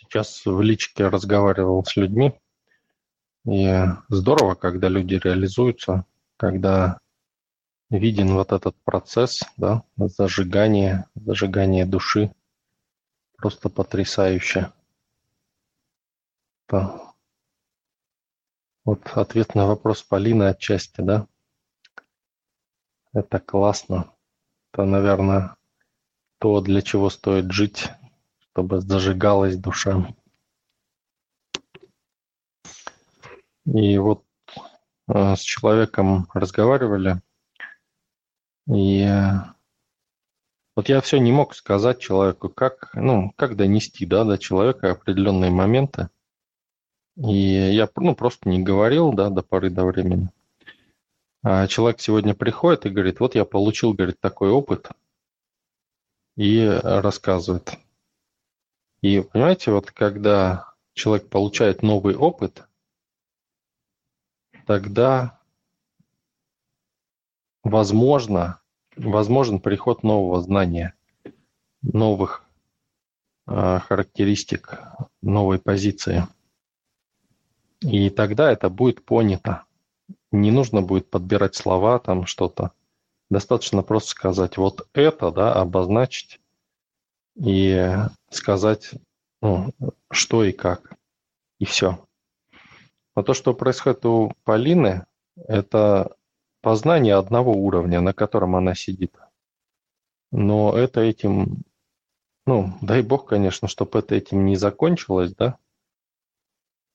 сейчас в личке разговаривал с людьми, и здорово, когда люди реализуются, когда виден вот этот процесс, да, зажигания, зажигания души. Просто потрясающе. Да. Вот ответ на вопрос Полины отчасти, да. Это классно. Это, наверное, то, для чего стоит жить, чтобы зажигалась душа. И вот э, с человеком разговаривали, и э, вот я все не мог сказать человеку, как, ну, как донести да, до человека определенные моменты. И я ну, просто не говорил да, до поры до времени. А человек сегодня приходит и говорит, вот я получил, говорит, такой опыт, и рассказывает. И понимаете, вот когда человек получает новый опыт, тогда возможно, возможен приход нового знания, новых э, характеристик, новой позиции. И тогда это будет понято. Не нужно будет подбирать слова, там что-то. Достаточно просто сказать вот это, да, обозначить и сказать, ну, что и как. И все. Но то, что происходит у Полины, это познание одного уровня, на котором она сидит. Но это этим, ну, дай бог, конечно, чтобы это этим не закончилось, да,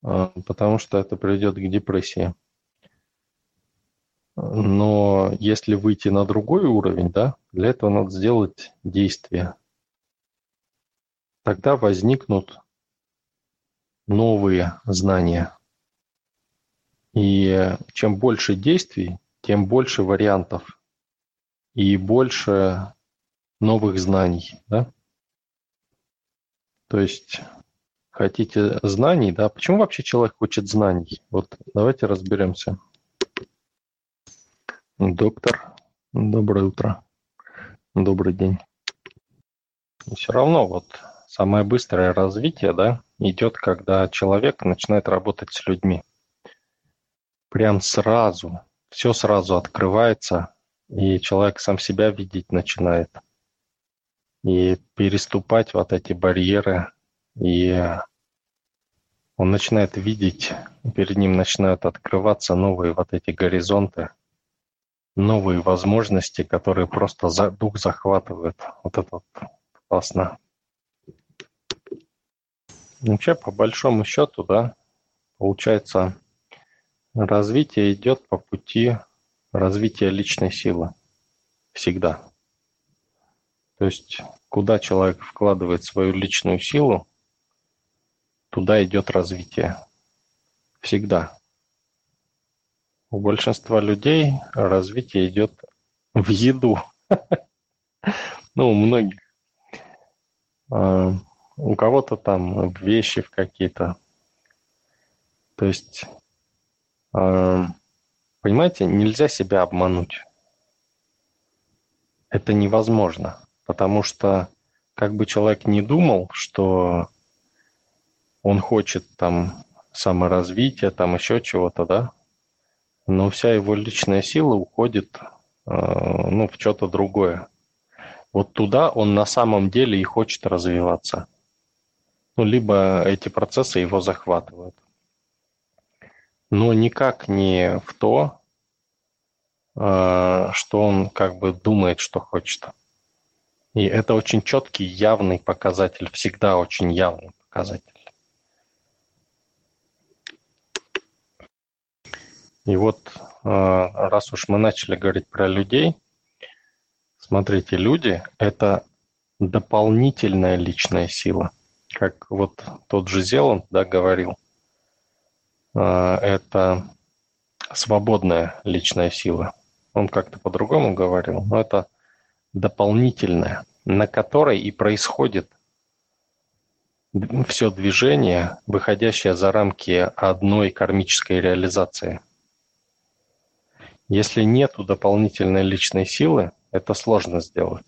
а, потому что это приведет к депрессии. Но если выйти на другой уровень, да, для этого надо сделать действие. Тогда возникнут новые знания. И чем больше действий, тем больше вариантов и больше новых знаний. Да? То есть хотите знаний, да? Почему вообще человек хочет знаний? Вот давайте разберемся. Доктор, доброе утро. Добрый день. все равно вот самое быстрое развитие, да, идет, когда человек начинает работать с людьми. Прям сразу, все сразу открывается, и человек сам себя видеть начинает. И переступать вот эти барьеры, и он начинает видеть, перед ним начинают открываться новые вот эти горизонты, новые возможности, которые просто за дух захватывают. Вот это вот классно. Вообще, по большому счету, да, получается, развитие идет по пути развития личной силы. Всегда. То есть, куда человек вкладывает свою личную силу, туда идет развитие. Всегда. У большинства людей развитие идет в еду. Ну, у многих. У кого-то там вещи какие-то. То есть, понимаете, нельзя себя обмануть. Это невозможно, потому что как бы человек не думал, что он хочет там саморазвития, там еще чего-то, да, но вся его личная сила уходит э, ну, в что-то другое. Вот туда он на самом деле и хочет развиваться. Ну, либо эти процессы его захватывают. Но никак не в то, э, что он как бы думает, что хочет. И это очень четкий, явный показатель, всегда очень явный показатель. И вот э, раз уж мы начали говорить про людей, смотрите, люди – это дополнительная личная сила. Как вот тот же Зеланд да, говорил, э, это свободная личная сила. Он как-то по-другому говорил, но это дополнительная, на которой и происходит все движение, выходящее за рамки одной кармической реализации – если нету дополнительной личной силы, это сложно сделать.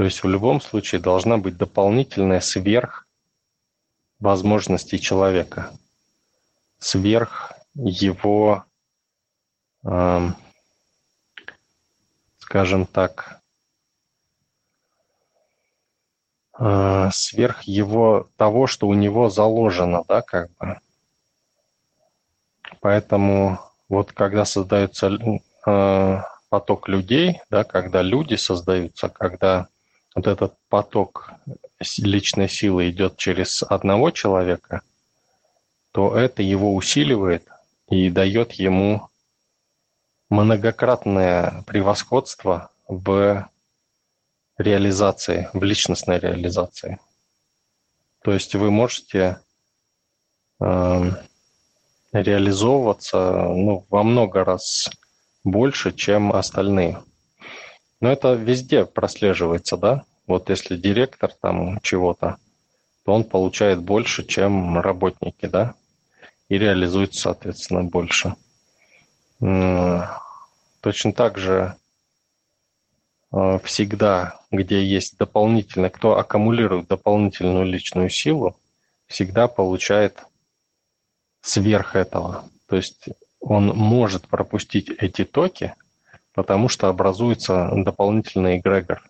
То есть в любом случае должна быть дополнительная сверх возможностей человека, сверх его, э, скажем так, э, сверх его того, что у него заложено, да, как бы. Поэтому вот когда создается э, поток людей, да, когда люди создаются, когда вот этот поток личной силы идет через одного человека, то это его усиливает и дает ему многократное превосходство в реализации, в личностной реализации. То есть вы можете э, реализовываться ну, во много раз больше, чем остальные. Но это везде прослеживается, да? Вот если директор там чего-то, то он получает больше, чем работники, да? И реализует, соответственно, больше. Точно так же э, всегда, где есть дополнительно, кто аккумулирует дополнительную личную силу, всегда получает сверх этого. То есть он может пропустить эти токи, потому что образуется дополнительный эгрегор.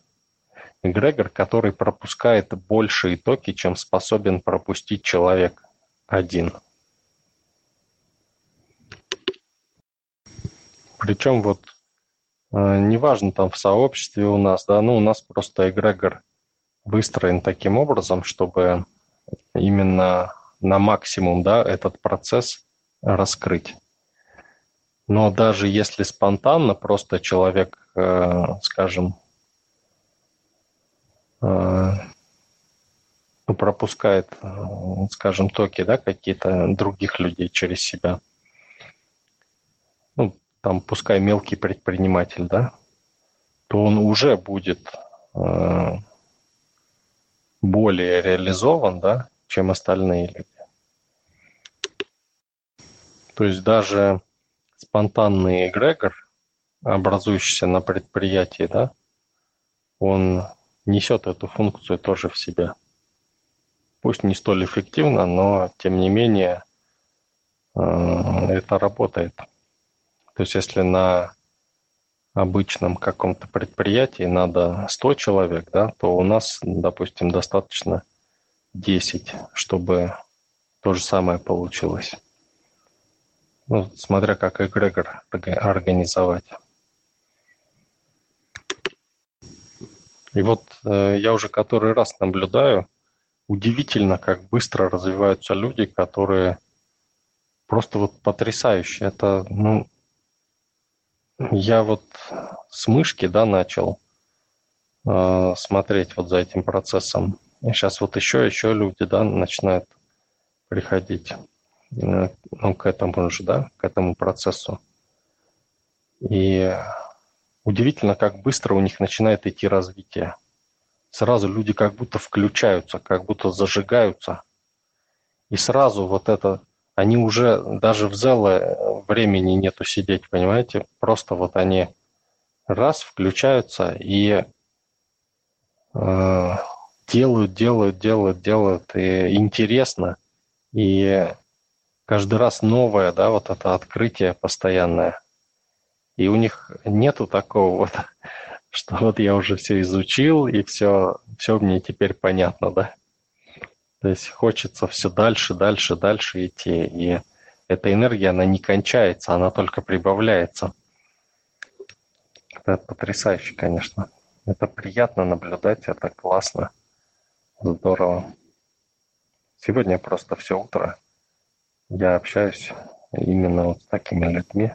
Эгрегор, который пропускает большие токи, чем способен пропустить человек один. Причем вот э, неважно там в сообществе у нас, да, ну у нас просто эгрегор выстроен таким образом, чтобы именно на максимум, да, этот процесс раскрыть. Но даже если спонтанно просто человек, э, скажем, э, ну, пропускает, э, скажем, токи, да, какие-то других людей через себя, ну, там, пускай мелкий предприниматель, да, то он уже будет более реализован, да, чем остальные люди. То есть даже спонтанный эгрегор, образующийся на предприятии, да, он несет эту функцию тоже в себе. Пусть не столь эффективно, но тем не менее э, это работает. То есть если на обычном каком-то предприятии надо 100 человек, да, то у нас, допустим, достаточно 10, чтобы то же самое получилось. Ну, смотря как эгрегор организовать. И вот э, я уже который раз наблюдаю, удивительно, как быстро развиваются люди, которые просто вот потрясающие. Это, ну, я вот с мышки, да, начал э, смотреть вот за этим процессом. И сейчас вот еще, еще люди, да, начинают приходить. Э, ну, к этому же, да, к этому процессу. И удивительно, как быстро у них начинает идти развитие. Сразу люди как будто включаются, как будто зажигаются. И сразу вот это, они уже даже в зеле времени нету сидеть, понимаете? Просто вот они раз включаются и э, делают, делают, делают, делают, и интересно. И каждый раз новое, да, вот это открытие постоянное. И у них нету такого вот, что вот я уже все изучил, и все, все мне теперь понятно, да. То есть хочется все дальше, дальше, дальше идти. И эта энергия, она не кончается, она только прибавляется. Это потрясающе, конечно. Это приятно наблюдать, это классно, здорово. Сегодня просто все утро я общаюсь именно вот с такими людьми.